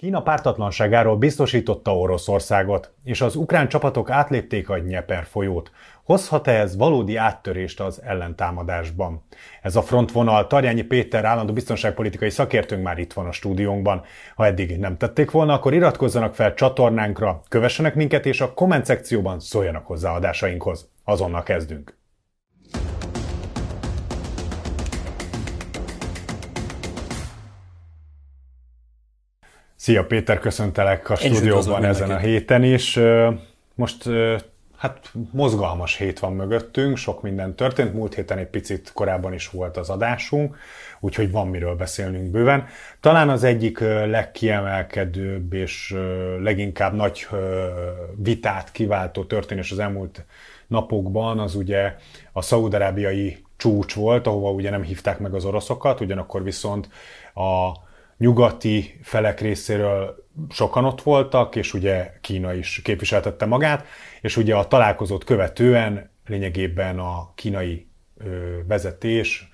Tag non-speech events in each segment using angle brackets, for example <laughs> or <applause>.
Kína pártatlanságáról biztosította Oroszországot, és az ukrán csapatok átlépték a Nyeper folyót. Hozhat-e ez valódi áttörést az ellentámadásban? Ez a frontvonal Tarjányi Péter állandó biztonságpolitikai szakértőnk már itt van a stúdiónkban. Ha eddig nem tették volna, akkor iratkozzanak fel csatornánkra, kövessenek minket, és a komment szekcióban szóljanak hozzá adásainkhoz. Azonnal kezdünk! Szia Péter, köszöntelek a Én stúdióban ezen a héten is. Most hát mozgalmas hét van mögöttünk, sok minden történt. Múlt héten egy picit korábban is volt az adásunk, úgyhogy van miről beszélnünk bőven. Talán az egyik legkiemelkedőbb és leginkább nagy vitát kiváltó történés az elmúlt napokban az ugye a szaudarábiai csúcs volt, ahova ugye nem hívták meg az oroszokat, ugyanakkor viszont a nyugati felek részéről sokan ott voltak, és ugye Kína is képviseltette magát, és ugye a találkozót követően lényegében a kínai vezetés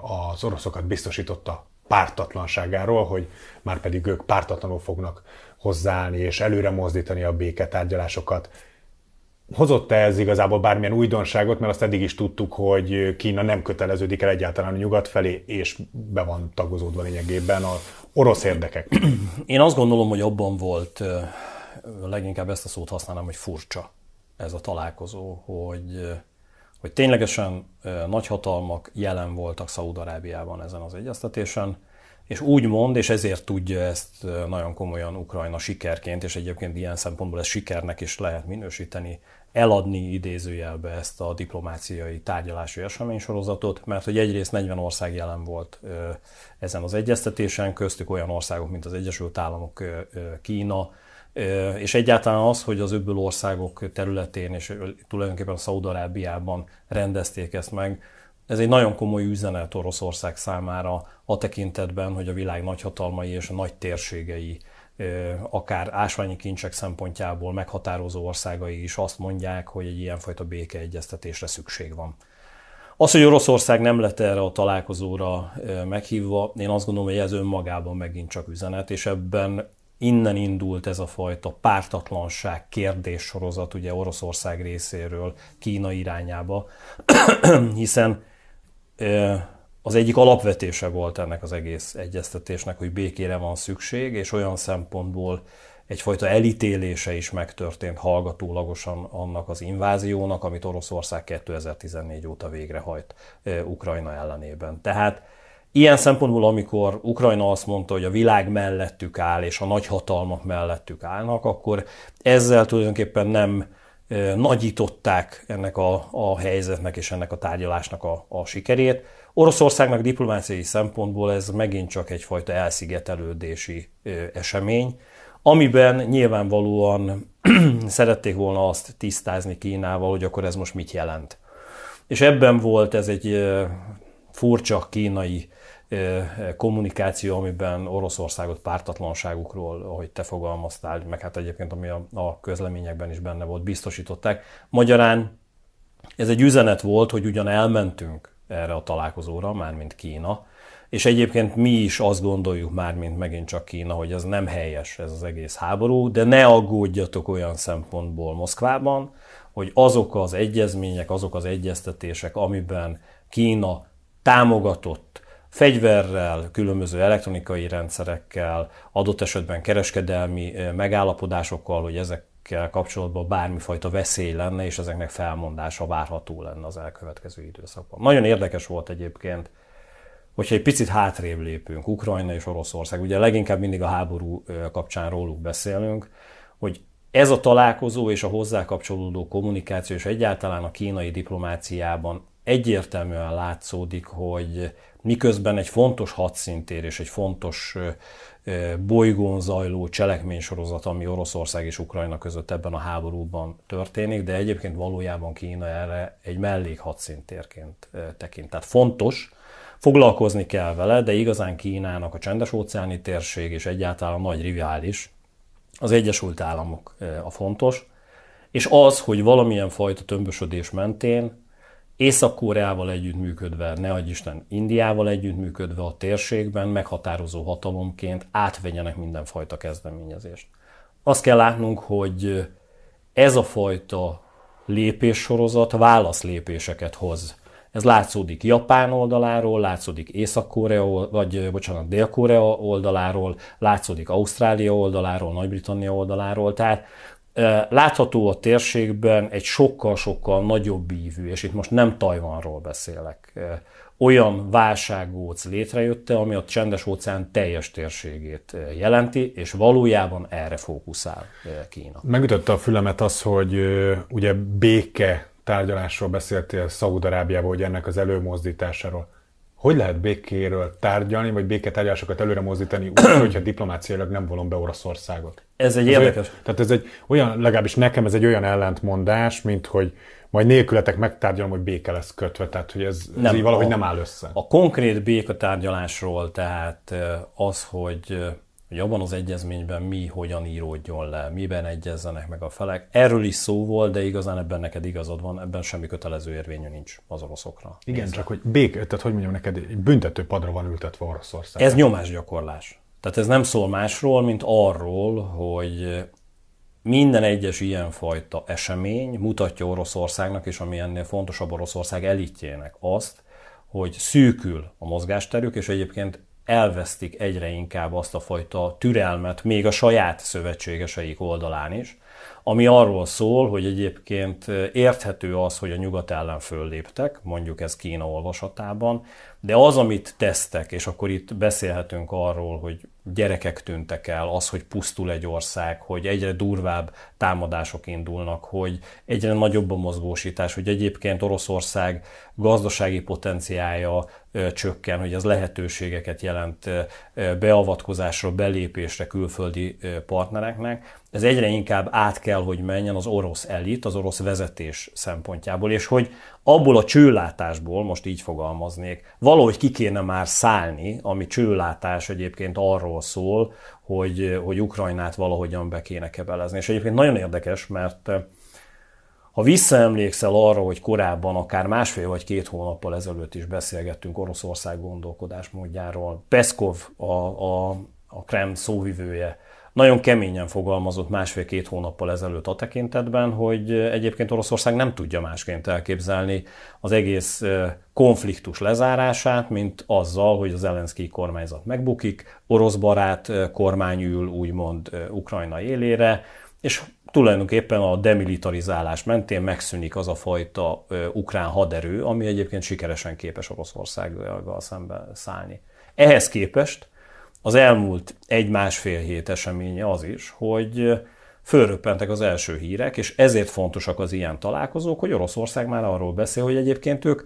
az oroszokat biztosította pártatlanságáról, hogy már pedig ők pártatlanul fognak hozzáállni és előre mozdítani a béketárgyalásokat hozott-e ez igazából bármilyen újdonságot, mert azt eddig is tudtuk, hogy Kína nem köteleződik el egyáltalán a nyugat felé, és be van tagozódva lényegében a orosz érdekek. <clears throat> Én azt gondolom, hogy abban volt, leginkább ezt a szót használom, hogy furcsa ez a találkozó, hogy, hogy ténylegesen nagyhatalmak jelen voltak Szaúd-Arábiában ezen az egyeztetésen, és úgy mond, és ezért tudja ezt nagyon komolyan Ukrajna sikerként, és egyébként ilyen szempontból ez sikernek is lehet minősíteni, eladni idézőjelbe ezt a diplomáciai tárgyalási eseménysorozatot, mert hogy egyrészt 40 ország jelen volt ezen az egyeztetésen, köztük olyan országok, mint az Egyesült Államok, Kína, és egyáltalán az, hogy az öbből országok területén és tulajdonképpen Szaudarábiában rendezték ezt meg, ez egy nagyon komoly üzenet Oroszország számára a tekintetben, hogy a világ nagyhatalmai és a nagy térségei akár ásványi kincsek szempontjából meghatározó országai is azt mondják, hogy egy ilyenfajta békeegyeztetésre szükség van. Az, hogy Oroszország nem lett erre a találkozóra meghívva, én azt gondolom, hogy ez önmagában megint csak üzenet, és ebben innen indult ez a fajta pártatlanság kérdéssorozat ugye Oroszország részéről Kína irányába, <clears throat> hiszen az egyik alapvetése volt ennek az egész egyeztetésnek, hogy békére van szükség, és olyan szempontból egyfajta elítélése is megtörtént hallgatólagosan annak az inváziónak, amit Oroszország 2014 óta végrehajt Ukrajna ellenében. Tehát ilyen szempontból, amikor Ukrajna azt mondta, hogy a világ mellettük áll, és a nagyhatalmak mellettük állnak, akkor ezzel tulajdonképpen nem nagyították ennek a, a helyzetnek és ennek a tárgyalásnak a, a sikerét. Oroszországnak diplomáciai szempontból ez megint csak egyfajta elszigetelődési esemény, amiben nyilvánvalóan <clears throat> szerették volna azt tisztázni Kínával, hogy akkor ez most mit jelent. És ebben volt ez egy furcsa kínai kommunikáció, amiben Oroszországot pártatlanságukról, ahogy te fogalmaztál, meg hát egyébként ami a, a közleményekben is benne volt, biztosították. Magyarán ez egy üzenet volt, hogy ugyan elmentünk erre a találkozóra, már mint Kína, és egyébként mi is azt gondoljuk már, mint megint csak Kína, hogy ez nem helyes ez az egész háború, de ne aggódjatok olyan szempontból Moszkvában, hogy azok az egyezmények, azok az egyeztetések, amiben Kína támogatott fegyverrel, különböző elektronikai rendszerekkel, adott esetben kereskedelmi megállapodásokkal, hogy ezekkel kapcsolatban bármifajta veszély lenne, és ezeknek felmondása várható lenne az elkövetkező időszakban. Nagyon érdekes volt egyébként, hogyha egy picit hátrébb lépünk, Ukrajna és Oroszország, ugye leginkább mindig a háború kapcsán róluk beszélünk, hogy ez a találkozó és a hozzá kapcsolódó kommunikáció és egyáltalán a kínai diplomáciában egyértelműen látszódik, hogy miközben egy fontos hadszintér és egy fontos bolygón zajló cselekménysorozat, ami Oroszország és Ukrajna között ebben a háborúban történik, de egyébként valójában Kína erre egy mellék hadszintérként tekint. Tehát fontos, foglalkozni kell vele, de igazán Kínának a csendes óceáni térség és egyáltalán nagy rivális, az Egyesült Államok a fontos, és az, hogy valamilyen fajta tömbösödés mentén Észak-Koreával együttműködve, ne adj Isten, Indiával együttműködve a térségben meghatározó hatalomként átvegyenek mindenfajta kezdeményezést. Azt kell látnunk, hogy ez a fajta lépéssorozat válaszlépéseket hoz. Ez látszódik Japán oldaláról, látszódik Észak-Korea, vagy bocsánat, Dél-Korea oldaláról, látszódik Ausztrália oldaláról, Nagy-Britannia oldaláról. Tehát látható a térségben egy sokkal-sokkal nagyobb ívű, és itt most nem Tajvanról beszélek, olyan válsággóc létrejötte, ami a csendes óceán teljes térségét jelenti, és valójában erre fókuszál Kína. Megütötte a fülemet az, hogy ugye béke tárgyalásról beszéltél Szaúd-Arábiában, hogy ennek az előmozdításáról. Hogy lehet békéről tárgyalni, vagy béketárgyalásokat előre mozdítani úgy, <clears throat> hogyha diplomáciailag nem volom be Oroszországot? Ez egy ez érdekes. Olyan, tehát ez egy olyan, legalábbis nekem ez egy olyan ellentmondás, mint hogy majd nélkületek megtárgyalom, hogy béke lesz kötve, tehát hogy ez, nem, ez így valahogy a, nem áll össze. A konkrét békatárgyalásról, tehát az, hogy hogy abban az egyezményben mi hogyan íródjon le, miben egyezzenek meg a felek. Erről is szó volt, de igazán ebben neked igazad van, ebben semmi kötelező érvényű nincs az oroszokra. Igen, nézve. csak hogy bék, tehát hogy mondjam neked, egy büntető padra van ültetve Oroszország. Ez nyomásgyakorlás. Tehát ez nem szól másról, mint arról, hogy minden egyes ilyenfajta esemény mutatja Oroszországnak, és ami ennél fontosabb Oroszország elitjének azt, hogy szűkül a mozgásterük, és egyébként elvesztik egyre inkább azt a fajta türelmet, még a saját szövetségeseik oldalán is, ami arról szól, hogy egyébként érthető az, hogy a nyugat ellen fölléptek, mondjuk ez Kína olvasatában, de az, amit tesztek, és akkor itt beszélhetünk arról, hogy gyerekek tűntek el, az, hogy pusztul egy ország, hogy egyre durvább támadások indulnak, hogy egyre nagyobb a mozgósítás, hogy egyébként Oroszország gazdasági potenciája csökken, hogy az lehetőségeket jelent beavatkozásra, belépésre külföldi partnereknek. Ez egyre inkább át kell, hogy menjen az orosz elit, az orosz vezetés szempontjából, és hogy abból a csőlátásból, most így fogalmaznék, valahogy ki kéne már szállni, ami csőlátás egyébként arról szól, hogy, hogy Ukrajnát valahogyan be kéne kebelezni. És egyébként nagyon érdekes, mert eh, ha visszaemlékszel arra, hogy korábban, akár másfél vagy két hónappal ezelőtt is beszélgettünk Oroszország gondolkodásmódjáról, Peszkov, a, a, a Krem szóvivője, nagyon keményen fogalmazott másfél-két hónappal ezelőtt a tekintetben, hogy egyébként Oroszország nem tudja másként elképzelni az egész konfliktus lezárását, mint azzal, hogy az Zelenszky kormányzat megbukik, orosz barát kormány ül úgymond Ukrajna élére, és tulajdonképpen a demilitarizálás mentén megszűnik az a fajta ukrán haderő, ami egyébként sikeresen képes Oroszországgal szembe szállni. Ehhez képest az elmúlt egy-másfél hét eseménye az is, hogy fölröppentek az első hírek, és ezért fontosak az ilyen találkozók, hogy Oroszország már arról beszél, hogy egyébként ők,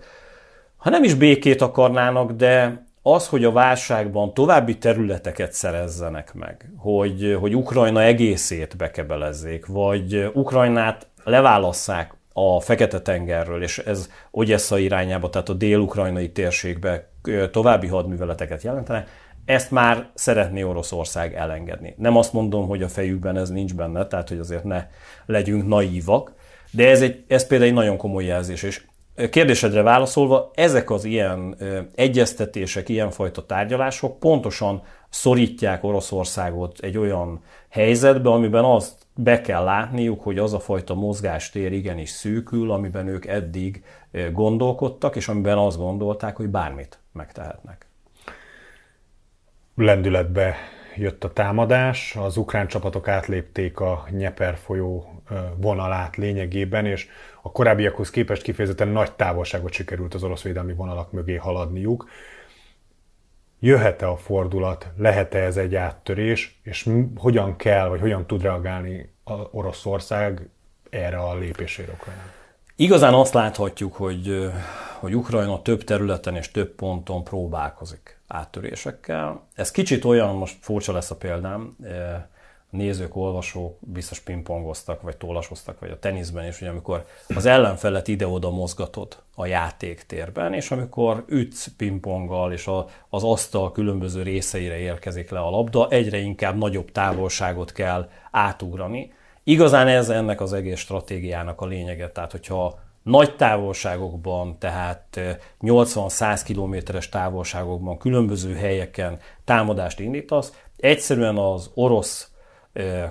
ha nem is békét akarnának, de az, hogy a válságban további területeket szerezzenek meg, hogy, hogy Ukrajna egészét bekebelezzék, vagy Ukrajnát leválasszák a Fekete-tengerről, és ez Ogyessa irányába, tehát a dél-ukrajnai térségbe további hadműveleteket jelentene, ezt már szeretné Oroszország elengedni. Nem azt mondom, hogy a fejükben ez nincs benne, tehát hogy azért ne legyünk naívak, de ez, egy, ez például egy nagyon komoly jelzés, és kérdésedre válaszolva, ezek az ilyen egyeztetések, ilyenfajta tárgyalások pontosan szorítják Oroszországot egy olyan helyzetbe, amiben azt be kell látniuk, hogy az a fajta mozgástér igenis szűkül, amiben ők eddig gondolkodtak, és amiben azt gondolták, hogy bármit megtehetnek lendületbe jött a támadás, az ukrán csapatok átlépték a Nyeper folyó vonalát lényegében, és a korábbiakhoz képest kifejezetten nagy távolságot sikerült az orosz védelmi vonalak mögé haladniuk. Jöhet-e a fordulat, lehet-e ez egy áttörés, és hogyan kell, vagy hogyan tud reagálni az Oroszország erre a lépésére Ukrajnának? Igazán azt láthatjuk, hogy, hogy Ukrajna több területen és több ponton próbálkozik áttörésekkel. Ez kicsit olyan, most furcsa lesz a példám, nézők, olvasók biztos pingpongoztak, vagy tollasoztak, vagy a teniszben is, hogy amikor az ellenfelet ide-oda mozgatod a játéktérben, és amikor ütsz pingponggal, és a, az asztal különböző részeire érkezik le a labda, egyre inkább nagyobb távolságot kell átugrani. Igazán ez ennek az egész stratégiának a lényege, tehát hogyha nagy távolságokban, tehát 80-100 kilométeres távolságokban, különböző helyeken támadást indítasz, egyszerűen az orosz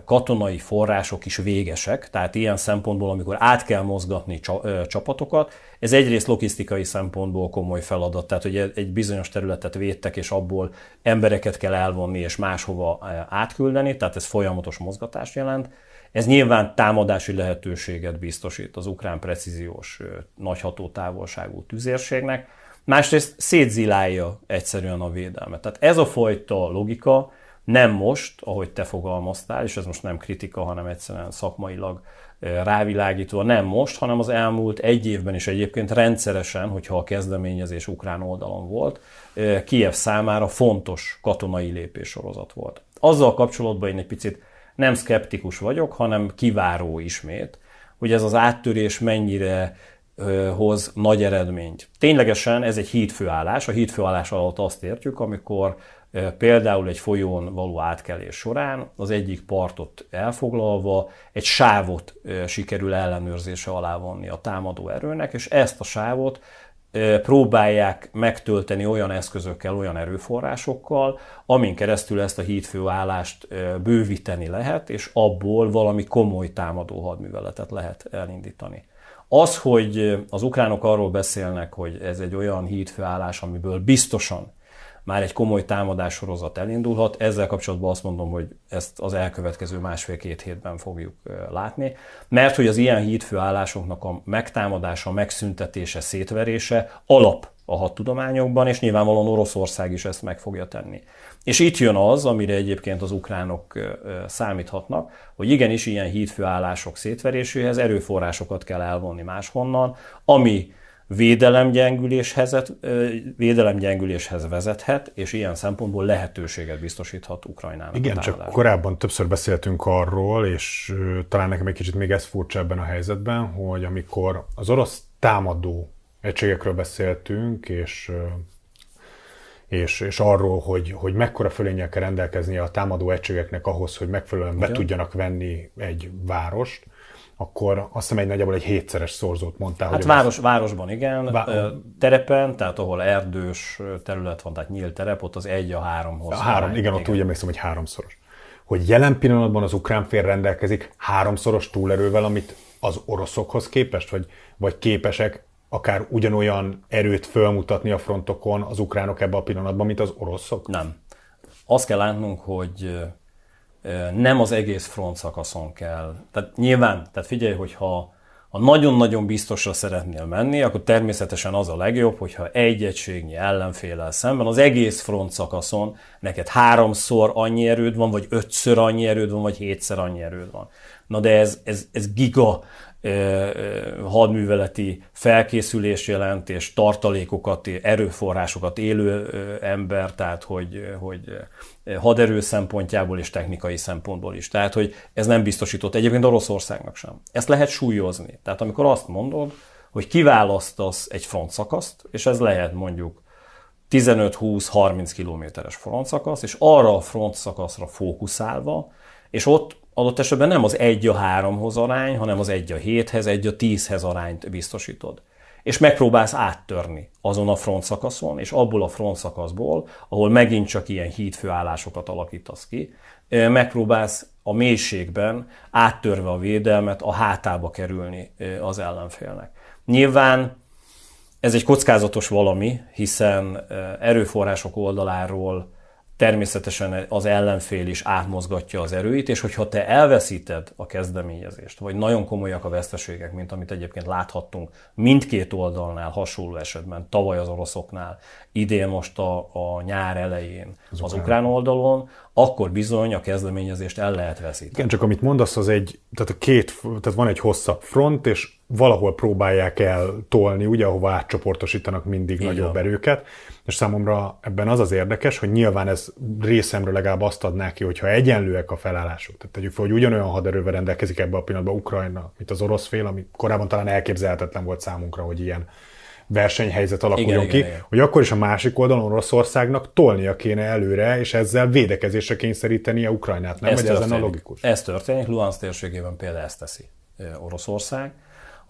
katonai források is végesek, tehát ilyen szempontból, amikor át kell mozgatni csapatokat, ez egyrészt logisztikai szempontból komoly feladat, tehát hogy egy bizonyos területet védtek, és abból embereket kell elvonni és máshova átküldeni, tehát ez folyamatos mozgatást jelent. Ez nyilván támadási lehetőséget biztosít az ukrán precíziós nagyható távolságú tüzérségnek, másrészt szétzilálja egyszerűen a védelmet. Tehát ez a fajta logika, nem most, ahogy te fogalmaztál, és ez most nem kritika, hanem egyszerűen szakmailag rávilágítva, nem most, hanem az elmúlt egy évben is egyébként rendszeresen, hogyha a kezdeményezés ukrán oldalon volt, Kiev számára fontos katonai lépéssorozat volt. Azzal kapcsolatban én egy picit nem szkeptikus vagyok, hanem kiváró ismét, hogy ez az áttörés mennyire hoz nagy eredményt. Ténylegesen ez egy hídfőállás. A hídfőállás alatt azt értjük, amikor Például egy folyón való átkelés során az egyik partot elfoglalva egy sávot sikerül ellenőrzése alá vonni a támadó erőnek, és ezt a sávot próbálják megtölteni olyan eszközökkel, olyan erőforrásokkal, amin keresztül ezt a hídfőállást bővíteni lehet, és abból valami komoly támadó hadműveletet lehet elindítani. Az, hogy az ukránok arról beszélnek, hogy ez egy olyan hídfőállás, amiből biztosan már egy komoly támadás sorozat elindulhat. Ezzel kapcsolatban azt mondom, hogy ezt az elkövetkező másfél-két hétben fogjuk látni, mert hogy az ilyen hídfőállásoknak a megtámadása, megszüntetése, szétverése alap a hadtudományokban, és nyilvánvalóan Oroszország is ezt meg fogja tenni. És itt jön az, amire egyébként az ukránok számíthatnak, hogy igenis ilyen hídfőállások szétveréséhez erőforrásokat kell elvonni máshonnan, ami védelemgyengüléshez, védelemgyengüléshez vezethet, és ilyen szempontból lehetőséget biztosíthat Ukrajnának. Igen, csak korábban többször beszéltünk arról, és talán nekem egy kicsit még ez furcsa ebben a helyzetben, hogy amikor az orosz támadó egységekről beszéltünk, és és, és arról, hogy, hogy mekkora fölényel kell rendelkezni a támadó egységeknek ahhoz, hogy megfelelően be tudjanak venni egy várost, akkor azt hiszem egy nagyjából egy hétszeres szorzót mondtál. Hát város, az... városban igen, Vá... terepen, tehát ahol erdős terület van, tehát nyílt terep, ott az egy a háromhoz. A három, igen, ott úgy emlékszem, hogy háromszoros. Hogy jelen pillanatban az ukrán fél rendelkezik háromszoros túlerővel, amit az oroszokhoz képest, vagy, vagy képesek akár ugyanolyan erőt fölmutatni a frontokon az ukránok ebben a pillanatban, mint az oroszok? Nem. Azt kell látnunk, hogy nem az egész front szakaszon kell. Tehát nyilván, tehát figyelj, hogyha ha nagyon-nagyon biztosra szeretnél menni, akkor természetesen az a legjobb, hogyha egy egységnyi ellenfélel szemben az egész front szakaszon neked háromszor annyi erőd van, vagy ötször annyi erőd van, vagy hétszer annyi erőd van. Na de ez, ez, ez giga hadműveleti felkészülés jelent, és tartalékokat, erőforrásokat élő ember, tehát hogy, hogy haderő szempontjából és technikai szempontból is. Tehát, hogy ez nem biztosított egyébként Oroszországnak sem. Ezt lehet súlyozni. Tehát amikor azt mondod, hogy kiválasztasz egy frontszakaszt, és ez lehet mondjuk 15-20-30 kilométeres frontszakasz, és arra a frontszakaszra fókuszálva, és ott adott esetben nem az 1 a 3-hoz arány, hanem az 1 a 7-hez, 1 a 10-hez arányt biztosítod. És megpróbálsz áttörni azon a front szakaszon, és abból a front szakaszból, ahol megint csak ilyen hídfőállásokat alakítasz ki, megpróbálsz a mélységben áttörve a védelmet a hátába kerülni az ellenfélnek. Nyilván ez egy kockázatos valami, hiszen erőforrások oldaláról természetesen az ellenfél is átmozgatja az erőit, és hogyha te elveszíted a kezdeményezést, vagy nagyon komolyak a veszteségek, mint amit egyébként láthattunk mindkét oldalnál hasonló esetben, tavaly az oroszoknál, idén most a, a nyár elején az, az ukrán oldalon, akkor bizony a kezdeményezést el lehet veszíteni. Igen, csak amit mondasz, az egy, tehát a két, tehát van egy hosszabb front, és valahol próbálják el tolni, ugye, ahova átcsoportosítanak mindig Igen. nagyobb erőket, és számomra ebben az az érdekes, hogy nyilván ez részemről legalább azt adná ki, hogyha egyenlőek a felállások, tehát tegyük fel, hogy ugyanolyan haderővel rendelkezik ebbe a pillanatban Ukrajna, mint az orosz fél, ami korábban talán elképzelhetetlen volt számunkra, hogy ilyen versenyhelyzet alakuljon igen, ki, igen, igen. hogy akkor is a másik oldalon Oroszországnak tolnia kéne előre, és ezzel védekezésre kényszerítenie Ukrajnát. Nem, ez hogy ezen a logikus? Ez történik, Luhansk térségében például ezt teszi Oroszország.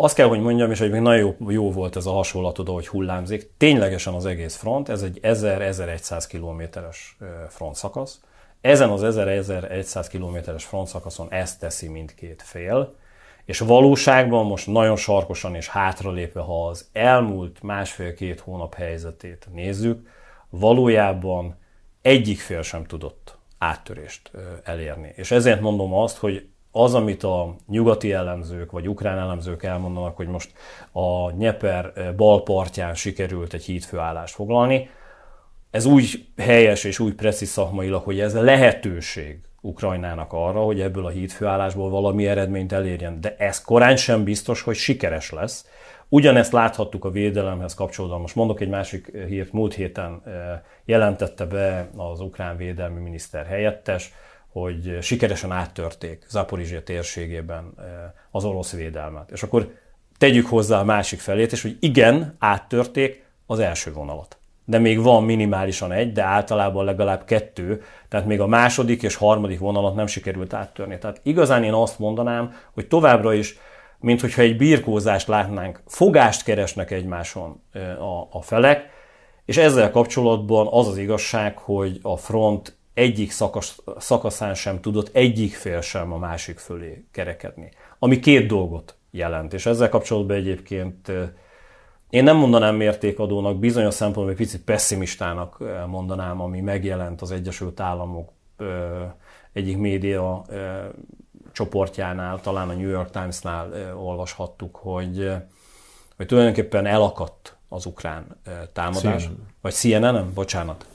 Azt kell, hogy mondjam, és egyébként nagyon jó, jó volt ez a hasonlatod, hogy hullámzik. Ténylegesen az egész front, ez egy 1000-1100 kilométeres front szakasz. Ezen az 1000-1100 kilométeres front szakaszon ezt teszi mindkét fél, és valóságban most nagyon sarkosan és hátralépve, ha az elmúlt másfél-két hónap helyzetét nézzük, valójában egyik fél sem tudott áttörést elérni. És ezért mondom azt, hogy az, amit a nyugati elemzők vagy ukrán elemzők elmondanak, hogy most a Nyeper bal partján sikerült egy hídfőállást foglalni, ez úgy helyes és úgy precíz szakmailag, hogy ez lehetőség Ukrajnának arra, hogy ebből a hídfőállásból valami eredményt elérjen. De ez korán sem biztos, hogy sikeres lesz. Ugyanezt láthattuk a védelemhez kapcsolódóan. Most mondok egy másik hírt. Múlt héten jelentette be az ukrán védelmi miniszter helyettes, hogy sikeresen áttörték Zaporizsia térségében eh, az orosz védelmet. És akkor tegyük hozzá a másik felét, és hogy igen, áttörték az első vonalat. De még van minimálisan egy, de általában legalább kettő, tehát még a második és harmadik vonalat nem sikerült áttörni. Tehát igazán én azt mondanám, hogy továbbra is, mint hogyha egy birkózást látnánk, fogást keresnek egymáson eh, a, a felek, és ezzel kapcsolatban az az igazság, hogy a front egyik szakas, szakaszán sem tudott egyik fél sem a másik fölé kerekedni. Ami két dolgot jelent, és ezzel kapcsolatban egyébként én nem mondanám mértékadónak, bizonyos szempontból egy picit pessimistának mondanám, ami megjelent az Egyesült Államok egyik média csoportjánál, talán a New York Times-nál olvashattuk, hogy, hogy tulajdonképpen elakadt az ukrán támadás. CNN. Vagy CNN-en? Bocsánat.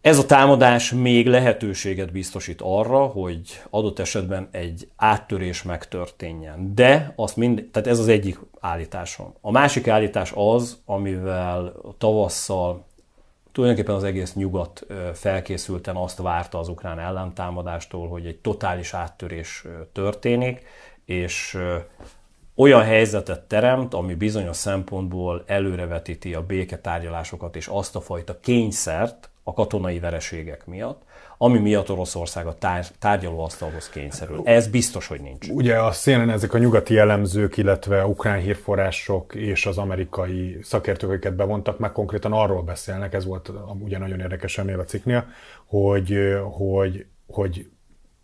Ez a támadás még lehetőséget biztosít arra, hogy adott esetben egy áttörés megtörténjen. De azt mind, tehát ez az egyik állításom. A másik állítás az, amivel tavasszal tulajdonképpen az egész nyugat felkészülten azt várta az ukrán ellentámadástól, hogy egy totális áttörés történik, és olyan helyzetet teremt, ami bizonyos szempontból előrevetíti a béketárgyalásokat és azt a fajta kényszert, a katonai vereségek miatt, ami miatt Oroszország a tár- tárgyalóasztalhoz kényszerül. Ez biztos, hogy nincs. Ugye a CNN ezek a nyugati jellemzők, illetve ukrán hírforrások és az amerikai szakértők, akiket bevontak, meg konkrétan arról beszélnek, ez volt ugye nagyon érdekes ennél a cikknél, hogy, hogy, hogy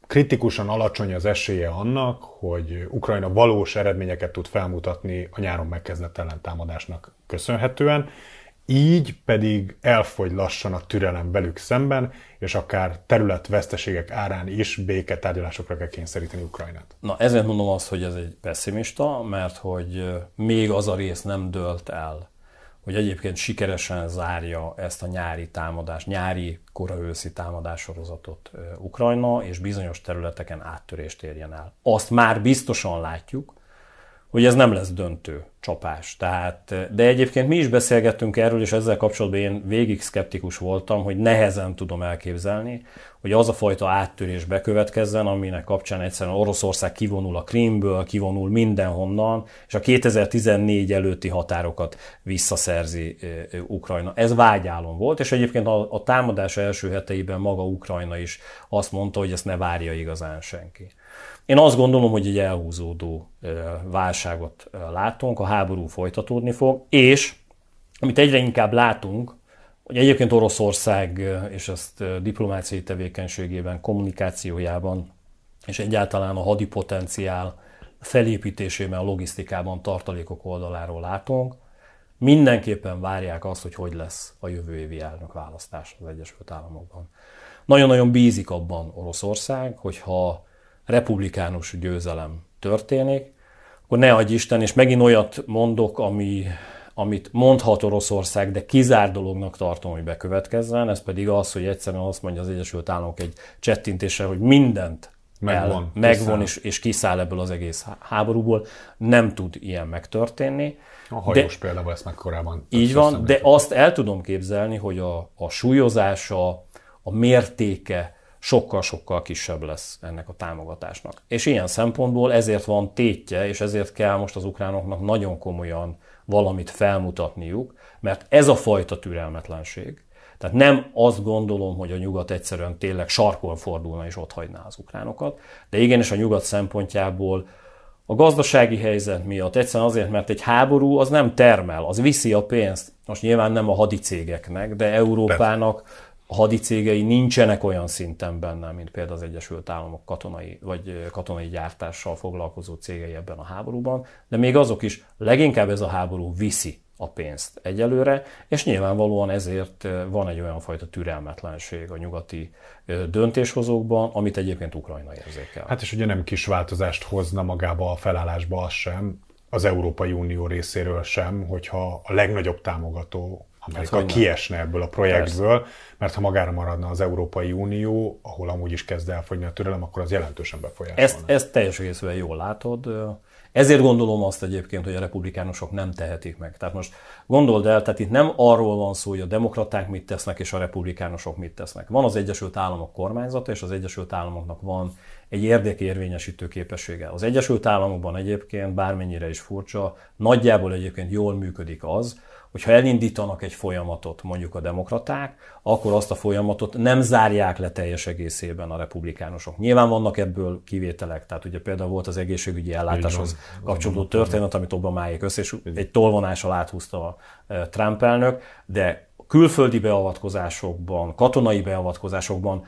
kritikusan alacsony az esélye annak, hogy Ukrajna valós eredményeket tud felmutatni a nyáron megkezdett ellentámadásnak köszönhetően, így pedig elfogy lassan a türelem velük szemben, és akár területveszteségek árán is béketárgyalásokra kell kényszeríteni Ukrajnát. Na ezért mondom azt, hogy ez egy pessimista, mert hogy még az a rész nem dölt el, hogy egyébként sikeresen zárja ezt a nyári támadás, nyári, kora-őszi támadássorozatot Ukrajna, és bizonyos területeken áttörést érjen el. Azt már biztosan látjuk, hogy ez nem lesz döntő csapás. Tehát, de egyébként mi is beszélgettünk erről, és ezzel kapcsolatban én végig szkeptikus voltam, hogy nehezen tudom elképzelni, hogy az a fajta áttörés bekövetkezzen, aminek kapcsán egyszerűen Oroszország kivonul a Krímből, kivonul mindenhonnan, és a 2014 előtti határokat visszaszerzi Ukrajna. Ez vágyálom volt, és egyébként a, a támadás első heteiben maga Ukrajna is azt mondta, hogy ezt ne várja igazán senki. Én azt gondolom, hogy egy elhúzódó válságot látunk, a háború folytatódni fog, és amit egyre inkább látunk, hogy egyébként Oroszország, és ezt diplomáciai tevékenységében, kommunikációjában, és egyáltalán a hadi potenciál felépítésében, a logisztikában, tartalékok oldaláról látunk, mindenképpen várják azt, hogy hogy lesz a jövő évi elnök választás az Egyesült Államokban. Nagyon-nagyon bízik abban Oroszország, hogyha republikánus győzelem történik, akkor ne adj Isten, és megint olyat mondok, ami, amit mondhat Oroszország, de kizár dolognak tartom, hogy bekövetkezzen, ez pedig az, hogy egyszerűen azt mondja az Egyesült Államok egy csettintéssel, hogy mindent megvan, el, megvon és, és kiszáll ebből az egész háborúból. Nem tud ilyen megtörténni. A hajós de, például ezt meg korábban. Így van, de azt el tudom képzelni, hogy a, a súlyozása, a mértéke, sokkal-sokkal kisebb lesz ennek a támogatásnak. És ilyen szempontból ezért van tétje, és ezért kell most az ukránoknak nagyon komolyan valamit felmutatniuk, mert ez a fajta türelmetlenség, tehát nem azt gondolom, hogy a nyugat egyszerűen tényleg sarkon fordulna és ott hagyná az ukránokat, de igenis a nyugat szempontjából a gazdasági helyzet miatt, egyszerűen azért, mert egy háború az nem termel, az viszi a pénzt. Most nyilván nem a hadicégeknek, de Európának hadicégei nincsenek olyan szinten benne, mint például az Egyesült Államok katonai vagy katonai gyártással foglalkozó cégei ebben a háborúban, de még azok is leginkább ez a háború viszi a pénzt egyelőre, és nyilvánvalóan ezért van egy olyan fajta türelmetlenség a nyugati döntéshozókban, amit egyébként Ukrajna érzékel. Hát és ugye nem kis változást hozna magába a felállásba az sem, az Európai Unió részéről sem, hogyha a legnagyobb támogató Amerika hát, kiesne ebből a projektből, Persze. mert ha magára maradna az Európai Unió, ahol amúgy is kezd elfogyni a türelem, akkor az jelentősen befolyásolna. Ezt, ezt teljes egészben jól látod. Ezért gondolom azt egyébként, hogy a republikánusok nem tehetik meg. Tehát most gondold el, tehát itt nem arról van szó, hogy a demokraták mit tesznek, és a republikánusok mit tesznek. Van az Egyesült Államok kormányzata, és az Egyesült Államoknak van egy érdekérvényesítő képessége. Az Egyesült Államokban egyébként, bármennyire is furcsa, nagyjából egyébként jól működik az, hogyha elindítanak egy folyamatot mondjuk a demokraták, akkor azt a folyamatot nem zárják le teljes egészében a republikánusok. Nyilván vannak ebből kivételek, tehát ugye például volt az egészségügyi ellátáshoz kapcsolódó történet, amit Obamáék össze, és egy tolvonással áthúzta a e, Trump elnök, de külföldi beavatkozásokban, katonai beavatkozásokban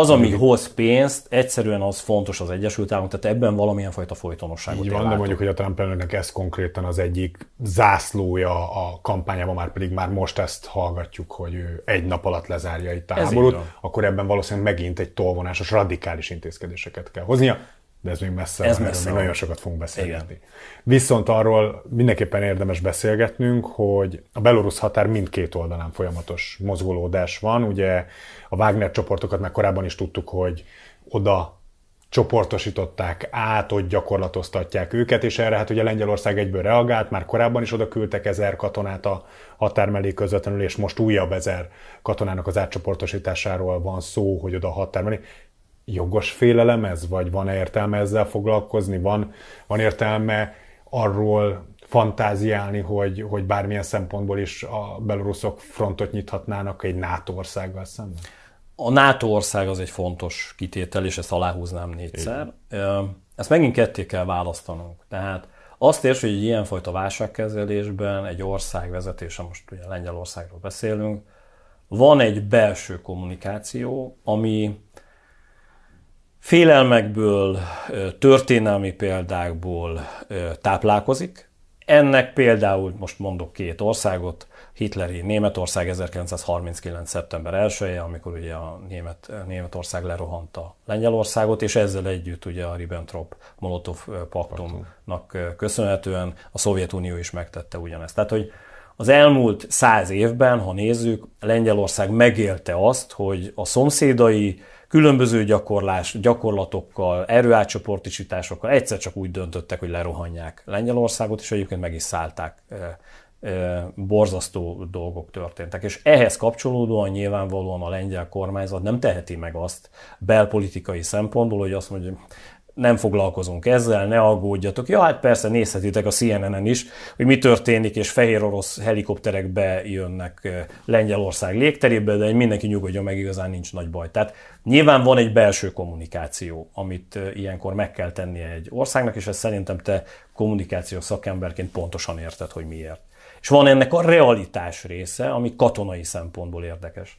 az, ami hoz pénzt, egyszerűen az fontos az Egyesült Államok, tehát ebben valamilyen fajta folytonosságot Így van, de mondjuk, hogy a Trump elnöknek ez konkrétan az egyik zászlója a kampányában, már pedig már most ezt hallgatjuk, hogy ő egy nap alatt lezárja itt a háborút, akkor ebben valószínűleg megint egy tolvonásos, radikális intézkedéseket kell hoznia de ez még messze ez van, messze még nagyon sokat fogunk beszélgetni. Igen. Viszont arról mindenképpen érdemes beszélgetnünk, hogy a belorusz határ mindkét oldalán folyamatos mozgolódás van. Ugye a Wagner csoportokat már korábban is tudtuk, hogy oda csoportosították át, ott gyakorlatoztatják őket, és erre hát ugye Lengyelország egyből reagált, már korábban is oda küldtek ezer katonát a határ mellé közvetlenül, és most újabb ezer katonának az átcsoportosításáról van szó, hogy oda a határ mellé jogos félelem ez, vagy van értelme ezzel foglalkozni, van, van értelme arról fantáziálni, hogy, hogy bármilyen szempontból is a beloruszok frontot nyithatnának egy NATO országgal szemben? A NATO ország az egy fontos kitétel, és ezt aláhúznám négyszer. Igen. Ezt megint ketté kell választanunk. Tehát azt érts, hogy egy ilyenfajta válságkezelésben egy ország vezetése, most ugye Lengyelországról beszélünk, van egy belső kommunikáció, ami félelmekből, történelmi példákból táplálkozik. Ennek például, most mondok két országot, hitleri Németország 1939. szeptember 1 -e, amikor ugye a Német, Németország lerohanta Lengyelországot, és ezzel együtt ugye a Ribbentrop-Molotov paktumnak köszönhetően a Szovjetunió is megtette ugyanezt. Tehát, hogy az elmúlt száz évben, ha nézzük, Lengyelország megélte azt, hogy a szomszédai különböző gyakorlás, gyakorlatokkal, erőátcsoportosításokkal egyszer csak úgy döntöttek, hogy lerohanják Lengyelországot, és egyébként meg is szállták. Borzasztó dolgok történtek. És ehhez kapcsolódóan nyilvánvalóan a lengyel kormányzat nem teheti meg azt belpolitikai szempontból, hogy azt mondja, nem foglalkozunk ezzel, ne aggódjatok. Ja, hát persze nézhetitek a CNN-en is, hogy mi történik, és fehér orosz helikopterek bejönnek Lengyelország légterébe, de mindenki nyugodjon meg, igazán nincs nagy baj. Tehát nyilván van egy belső kommunikáció, amit ilyenkor meg kell tennie egy országnak, és ezt szerintem te kommunikációs szakemberként pontosan érted, hogy miért. És van ennek a realitás része, ami katonai szempontból érdekes.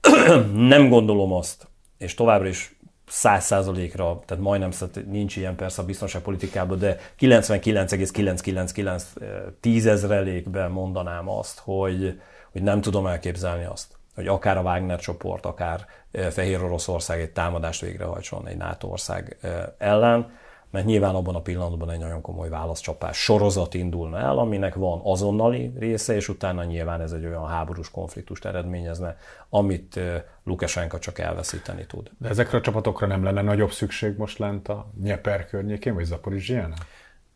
<clears throat> nem gondolom azt, és továbbra is száz százalékra, tehát majdnem nincs ilyen persze a biztonságpolitikában, de 99,999 tízezrelékben mondanám azt, hogy, hogy nem tudom elképzelni azt, hogy akár a Wagner csoport, akár Fehér Oroszország egy támadást végrehajtson egy NATO ország ellen, mert nyilván abban a pillanatban egy nagyon komoly válaszcsapás sorozat indulna el, aminek van azonnali része, és utána nyilván ez egy olyan háborús konfliktust eredményezne, amit Lukasenka csak elveszíteni tud. De ezekre a csapatokra nem lenne nagyobb szükség most lent a Nyeper környékén, vagy Zaporizsián?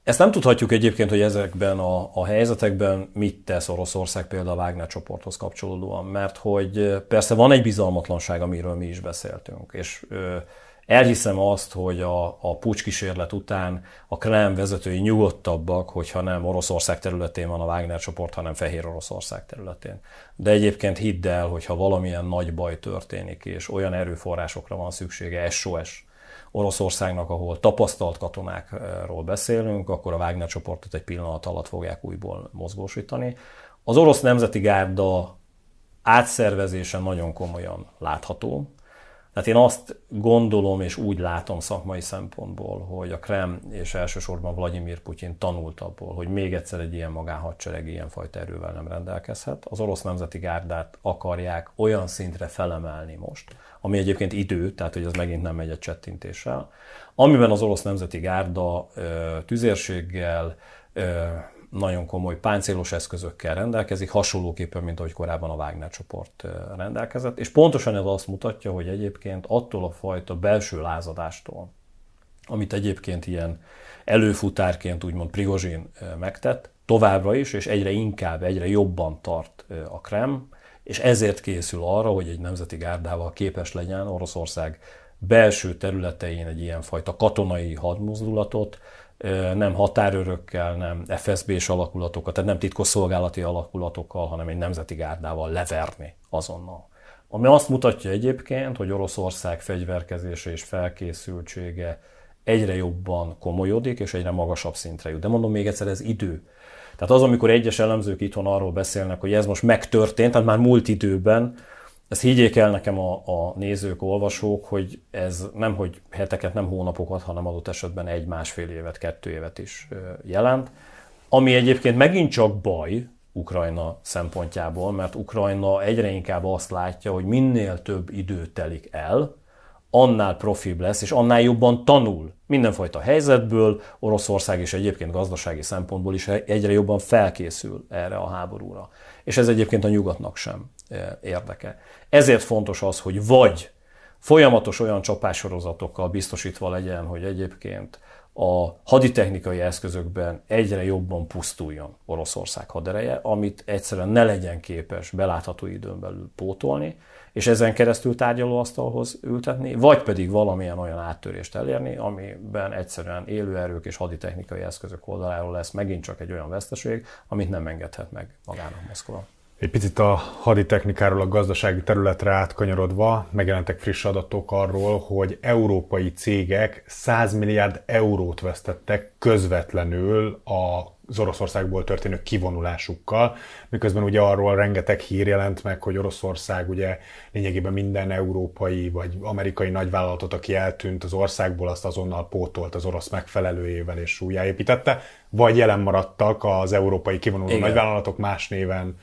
Ezt nem tudhatjuk egyébként, hogy ezekben a, a helyzetekben mit tesz Oroszország például a Wagner csoporthoz kapcsolódóan, mert hogy persze van egy bizalmatlanság, amiről mi is beszéltünk, és Elhiszem azt, hogy a, a pucskísérlet után a Kreml vezetői nyugodtabbak, hogyha nem Oroszország területén van a Wagner csoport, hanem Fehér Oroszország területén. De egyébként hidd el, hogyha valamilyen nagy baj történik, és olyan erőforrásokra van szüksége, SOS Oroszországnak, ahol tapasztalt katonákról beszélünk, akkor a Wagner csoportot egy pillanat alatt fogják újból mozgósítani. Az orosz nemzeti gárda átszervezése nagyon komolyan látható. Tehát én azt gondolom és úgy látom szakmai szempontból, hogy a Krem és elsősorban Vladimir Putyin tanult abból, hogy még egyszer egy ilyen magánhadsereg ilyen fajta erővel nem rendelkezhet. Az orosz nemzeti gárdát akarják olyan szintre felemelni most, ami egyébként idő, tehát hogy ez megint nem megy egy csettintéssel, amiben az orosz nemzeti gárda tüzérséggel, nagyon komoly páncélos eszközökkel rendelkezik, hasonlóképpen, mint ahogy korábban a Wagner csoport rendelkezett. És pontosan ez azt mutatja, hogy egyébként attól a fajta belső lázadástól, amit egyébként ilyen előfutárként úgymond Prigozsin megtett, továbbra is, és egyre inkább, egyre jobban tart a Krem, és ezért készül arra, hogy egy nemzeti gárdával képes legyen Oroszország belső területein egy ilyenfajta katonai hadmozdulatot, nem határőrökkel, nem FSB-s alakulatokkal, tehát nem titkosszolgálati alakulatokkal, hanem egy nemzeti gárdával leverni azonnal. Ami azt mutatja egyébként, hogy Oroszország fegyverkezése és felkészültsége egyre jobban komolyodik, és egyre magasabb szintre jut. De mondom még egyszer, ez idő. Tehát az, amikor egyes elemzők itthon arról beszélnek, hogy ez most megtörtént, tehát már múlt időben, ezt higgyék el nekem a, a nézők, olvasók, hogy ez nem hogy heteket, nem hónapokat, hanem adott esetben egy-másfél évet, kettő évet is jelent. Ami egyébként megint csak baj Ukrajna szempontjából, mert Ukrajna egyre inkább azt látja, hogy minél több idő telik el, annál profibb lesz, és annál jobban tanul mindenfajta helyzetből, Oroszország is egyébként gazdasági szempontból is egyre jobban felkészül erre a háborúra. És ez egyébként a nyugatnak sem e, érdeke. Ezért fontos az, hogy vagy folyamatos olyan csapássorozatokkal biztosítva legyen, hogy egyébként a haditechnikai eszközökben egyre jobban pusztuljon Oroszország hadereje, amit egyszerűen ne legyen képes belátható időn belül pótolni, és ezen keresztül tárgyalóasztalhoz ültetni, vagy pedig valamilyen olyan áttörést elérni, amiben egyszerűen élőerők és haditechnikai eszközök oldaláról lesz megint csak egy olyan veszteség, amit nem engedhet meg magának Moszkva. Egy picit a haditechnikáról a gazdasági területre átkanyarodva megjelentek friss adatok arról, hogy európai cégek 100 milliárd eurót vesztettek közvetlenül az Oroszországból történő kivonulásukkal, miközben ugye arról rengeteg hír jelent meg, hogy Oroszország ugye lényegében minden európai vagy amerikai nagyvállalatot, aki eltűnt az országból, azt azonnal pótolt az orosz megfelelőjével és újjáépítette, vagy jelen maradtak az európai kivonuló Igen. nagyvállalatok más néven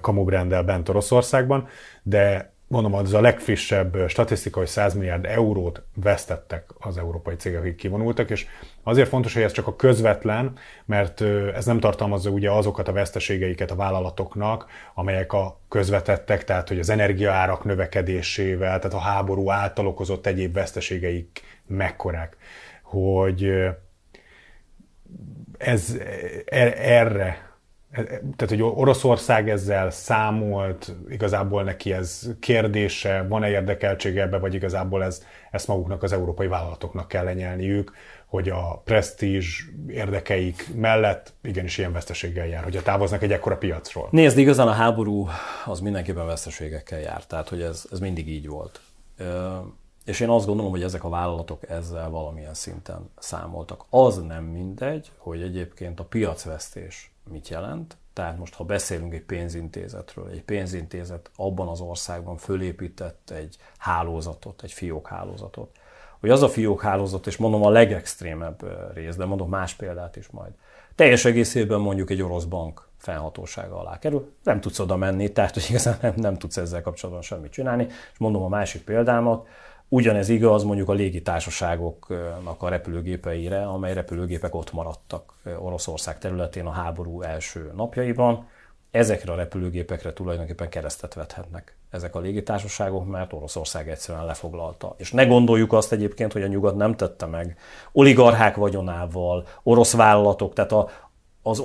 kamubrenddel bent Oroszországban, de mondom, az a legfrissebb statisztika, hogy 100 milliárd eurót vesztettek az európai cégek, akik kivonultak, és azért fontos, hogy ez csak a közvetlen, mert ez nem tartalmazza ugye azokat a veszteségeiket a vállalatoknak, amelyek a közvetettek, tehát hogy az energiaárak növekedésével, tehát a háború által okozott egyéb veszteségeik mekkorák. Hogy ez er, erre tehát, hogy Oroszország ezzel számolt, igazából neki ez kérdése, van-e érdekeltsége ebbe, vagy igazából ez, ezt maguknak az európai vállalatoknak kell lenyelniük, hogy a presztízs érdekeik mellett igenis ilyen veszteséggel jár, hogy a távoznak egy ekkora piacról. Nézd, igazán a háború az mindenképpen veszteségekkel jár, tehát hogy ez, ez mindig így volt. És én azt gondolom, hogy ezek a vállalatok ezzel valamilyen szinten számoltak. Az nem mindegy, hogy egyébként a piacvesztés mit jelent. Tehát most, ha beszélünk egy pénzintézetről, egy pénzintézet abban az országban fölépített egy hálózatot, egy fiókhálózatot, hogy az a fiókhálózat, és mondom a legextrémebb rész, de mondom más példát is majd, teljes egészében mondjuk egy orosz bank fennhatósága alá kerül, nem tudsz oda menni, tehát hogy igazán nem, nem tudsz ezzel kapcsolatban semmit csinálni. És mondom a másik példámat, Ugyanez igaz mondjuk a légitársaságoknak a repülőgépeire, amely repülőgépek ott maradtak Oroszország területén a háború első napjaiban. Ezekre a repülőgépekre tulajdonképpen keresztet vethetnek ezek a légitársaságok, mert Oroszország egyszerűen lefoglalta. És ne gondoljuk azt egyébként, hogy a nyugat nem tette meg oligarchák vagyonával, orosz vállalatok, tehát a, az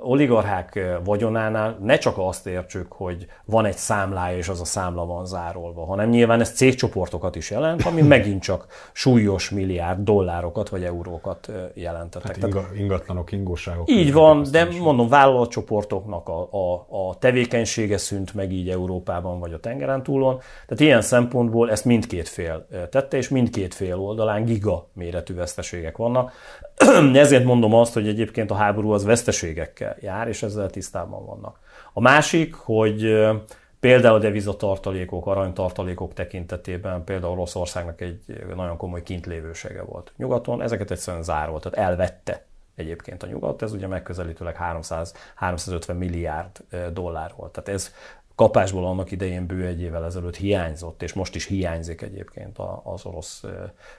oligarchák vagyonánál ne csak azt értsük, hogy van egy számlája, és az a számla van zárolva, hanem nyilván ez cégcsoportokat is jelent, ami <laughs> megint csak súlyos milliárd dollárokat vagy eurókat jelentettek. Hát inga, ingatlanok, ingóságok. Így van, de is. mondom, vállalatcsoportoknak a, a, a tevékenysége szűnt meg így Európában vagy a tengeren túlon. Tehát ilyen szempontból ezt mindkét fél tette, és mindkét fél oldalán giga méretű veszteségek vannak. <clears throat> Ezért mondom azt, hogy egyébként a háború az veszteségekkel jár, és ezzel tisztában vannak. A másik, hogy például a devizatartalékok, aranytartalékok tekintetében például Oroszországnak egy nagyon komoly kintlévősége volt nyugaton, ezeket egyszerűen zárolt, tehát elvette egyébként a nyugat, ez ugye megközelítőleg 300, 350 milliárd dollár volt. Tehát ez kapásból annak idején bő egy évvel ezelőtt hiányzott, és most is hiányzik egyébként az orosz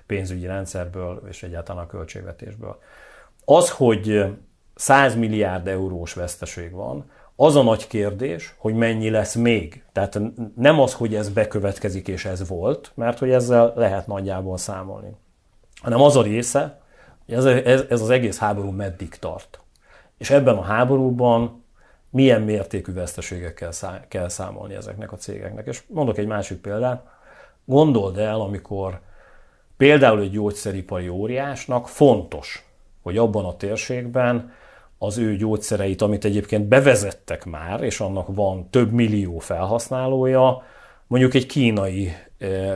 pénzügyi rendszerből és egyáltalán a költségvetésből. Az, hogy 100 milliárd eurós veszteség van, az a nagy kérdés, hogy mennyi lesz még. Tehát nem az, hogy ez bekövetkezik és ez volt, mert hogy ezzel lehet nagyjából számolni, hanem az a része, hogy ez, ez, ez az egész háború meddig tart. És ebben a háborúban milyen mértékű veszteségekkel szá- kell számolni ezeknek a cégeknek. És mondok egy másik példát. Gondold el, amikor például egy gyógyszeripari óriásnak fontos, hogy abban a térségben az ő gyógyszereit, amit egyébként bevezettek már, és annak van több millió felhasználója, mondjuk egy kínai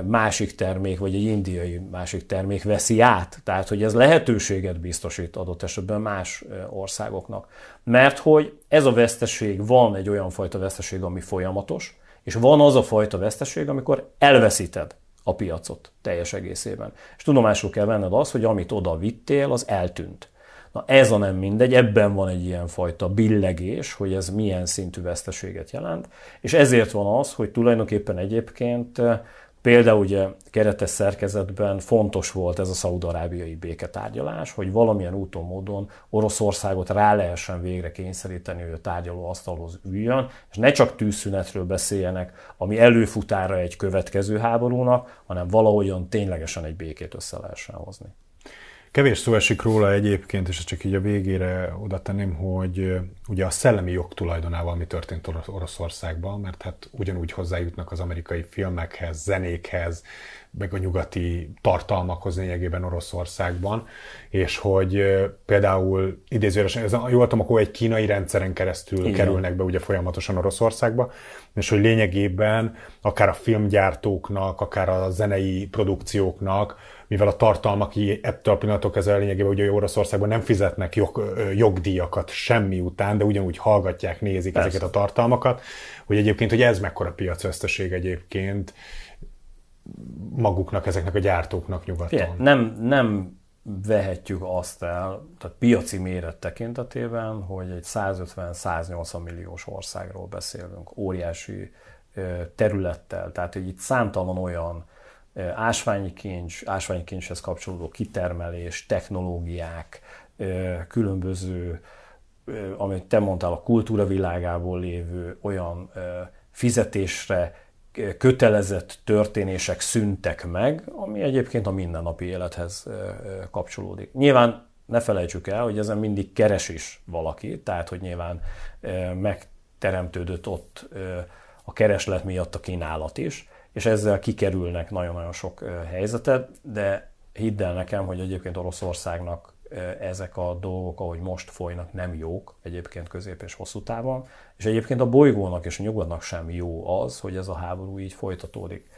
másik termék, vagy egy indiai másik termék veszi át. Tehát, hogy ez lehetőséget biztosít adott esetben más országoknak. Mert hogy ez a veszteség, van egy olyan fajta veszteség, ami folyamatos, és van az a fajta veszteség, amikor elveszíted a piacot teljes egészében. És tudomásul kell venned az, hogy amit oda vittél, az eltűnt. Na ez a nem mindegy, ebben van egy ilyen fajta billegés, hogy ez milyen szintű veszteséget jelent, és ezért van az, hogy tulajdonképpen egyébként Például ugye keretes szerkezetben fontos volt ez a szaudarábiai béketárgyalás, hogy valamilyen úton, módon Oroszországot rá lehessen végre kényszeríteni, hogy a tárgyaló asztalhoz üljön, és ne csak tűzszünetről beszéljenek, ami előfutára egy következő háborúnak, hanem valahogyan ténylegesen egy békét össze lehessen hozni. Kevés szó esik róla egyébként, és csak így a végére oda tenném, hogy ugye a szellemi jog tulajdonával mi történt Oroszországban, mert hát ugyanúgy hozzájutnak az amerikai filmekhez, zenékhez, meg a nyugati tartalmakhoz lényegében Oroszországban, és hogy például idézőjelesen, ez, jól tudom, akkor egy kínai rendszeren keresztül Igen. kerülnek be ugye folyamatosan Oroszországba, és hogy lényegében akár a filmgyártóknak, akár a zenei produkcióknak mivel a tartalmak ettől a pillanatok ezzel lényegében, hogy Oroszországban nem fizetnek jog, jogdíjakat semmi után, de ugyanúgy hallgatják, nézik Persze. ezeket a tartalmakat, hogy egyébként, hogy ez mekkora piacveszteség egyébként maguknak, ezeknek a gyártóknak nyugaton. Fie, nem, nem vehetjük azt el, tehát piaci méret tekintetében, hogy egy 150-180 milliós országról beszélünk, óriási területtel, tehát hogy itt számtalan olyan ásványi kincs, ásványi kincshez kapcsolódó kitermelés, technológiák, különböző, amit te mondtál, a kultúra világából lévő olyan fizetésre kötelezett történések szüntek meg, ami egyébként a mindennapi élethez kapcsolódik. Nyilván ne felejtsük el, hogy ezen mindig keres is valaki, tehát hogy nyilván megteremtődött ott a kereslet miatt a kínálat is, és ezzel kikerülnek nagyon-nagyon sok helyzetet, de hidd el nekem, hogy egyébként Oroszországnak ezek a dolgok, ahogy most folynak, nem jók egyébként közép és hosszú távon, és egyébként a bolygónak és a nyugodnak sem jó az, hogy ez a háború így folytatódik.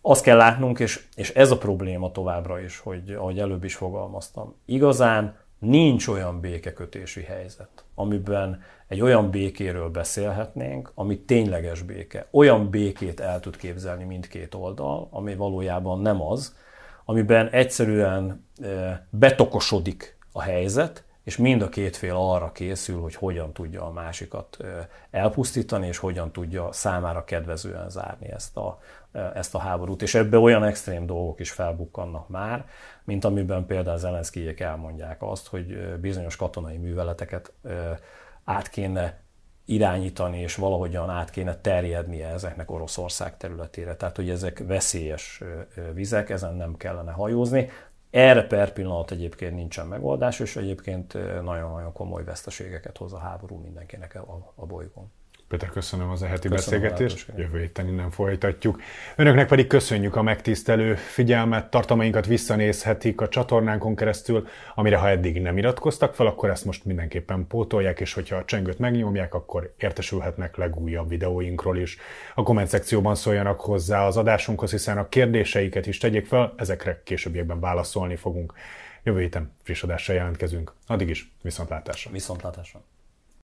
Azt kell látnunk, és, és ez a probléma továbbra is, hogy ahogy előbb is fogalmaztam, igazán nincs olyan békekötési helyzet, amiben egy olyan békéről beszélhetnénk, ami tényleges béke. Olyan békét el tud képzelni mindkét oldal, ami valójában nem az, amiben egyszerűen e, betokosodik a helyzet, és mind a két fél arra készül, hogy hogyan tudja a másikat e, elpusztítani, és hogyan tudja számára kedvezően zárni ezt a, e, ezt a háborút. És ebbe olyan extrém dolgok is felbukkannak már, mint amiben például Zelenszkijék elmondják azt, hogy bizonyos katonai műveleteket át kéne irányítani, és valahogyan át kéne terjednie ezeknek Oroszország területére. Tehát, hogy ezek veszélyes vizek, ezen nem kellene hajózni. Erre per pillanat egyébként nincsen megoldás, és egyébként nagyon-nagyon komoly veszteségeket hoz a háború mindenkinek a, a bolygón. Péter, köszönöm az a heti köszönöm beszélgetést. Jövő héten innen folytatjuk. Önöknek pedig köszönjük a megtisztelő figyelmet. Tartalmainkat visszanézhetik a csatornánkon keresztül, amire ha eddig nem iratkoztak fel, akkor ezt most mindenképpen pótolják, és hogyha a csengőt megnyomják, akkor értesülhetnek legújabb videóinkról is. A komment szekcióban szóljanak hozzá az adásunkhoz, hiszen a kérdéseiket is tegyék fel, ezekre későbbiekben válaszolni fogunk. Jövő héten friss adással jelentkezünk. Addig is viszontlátásra. Viszontlátásra.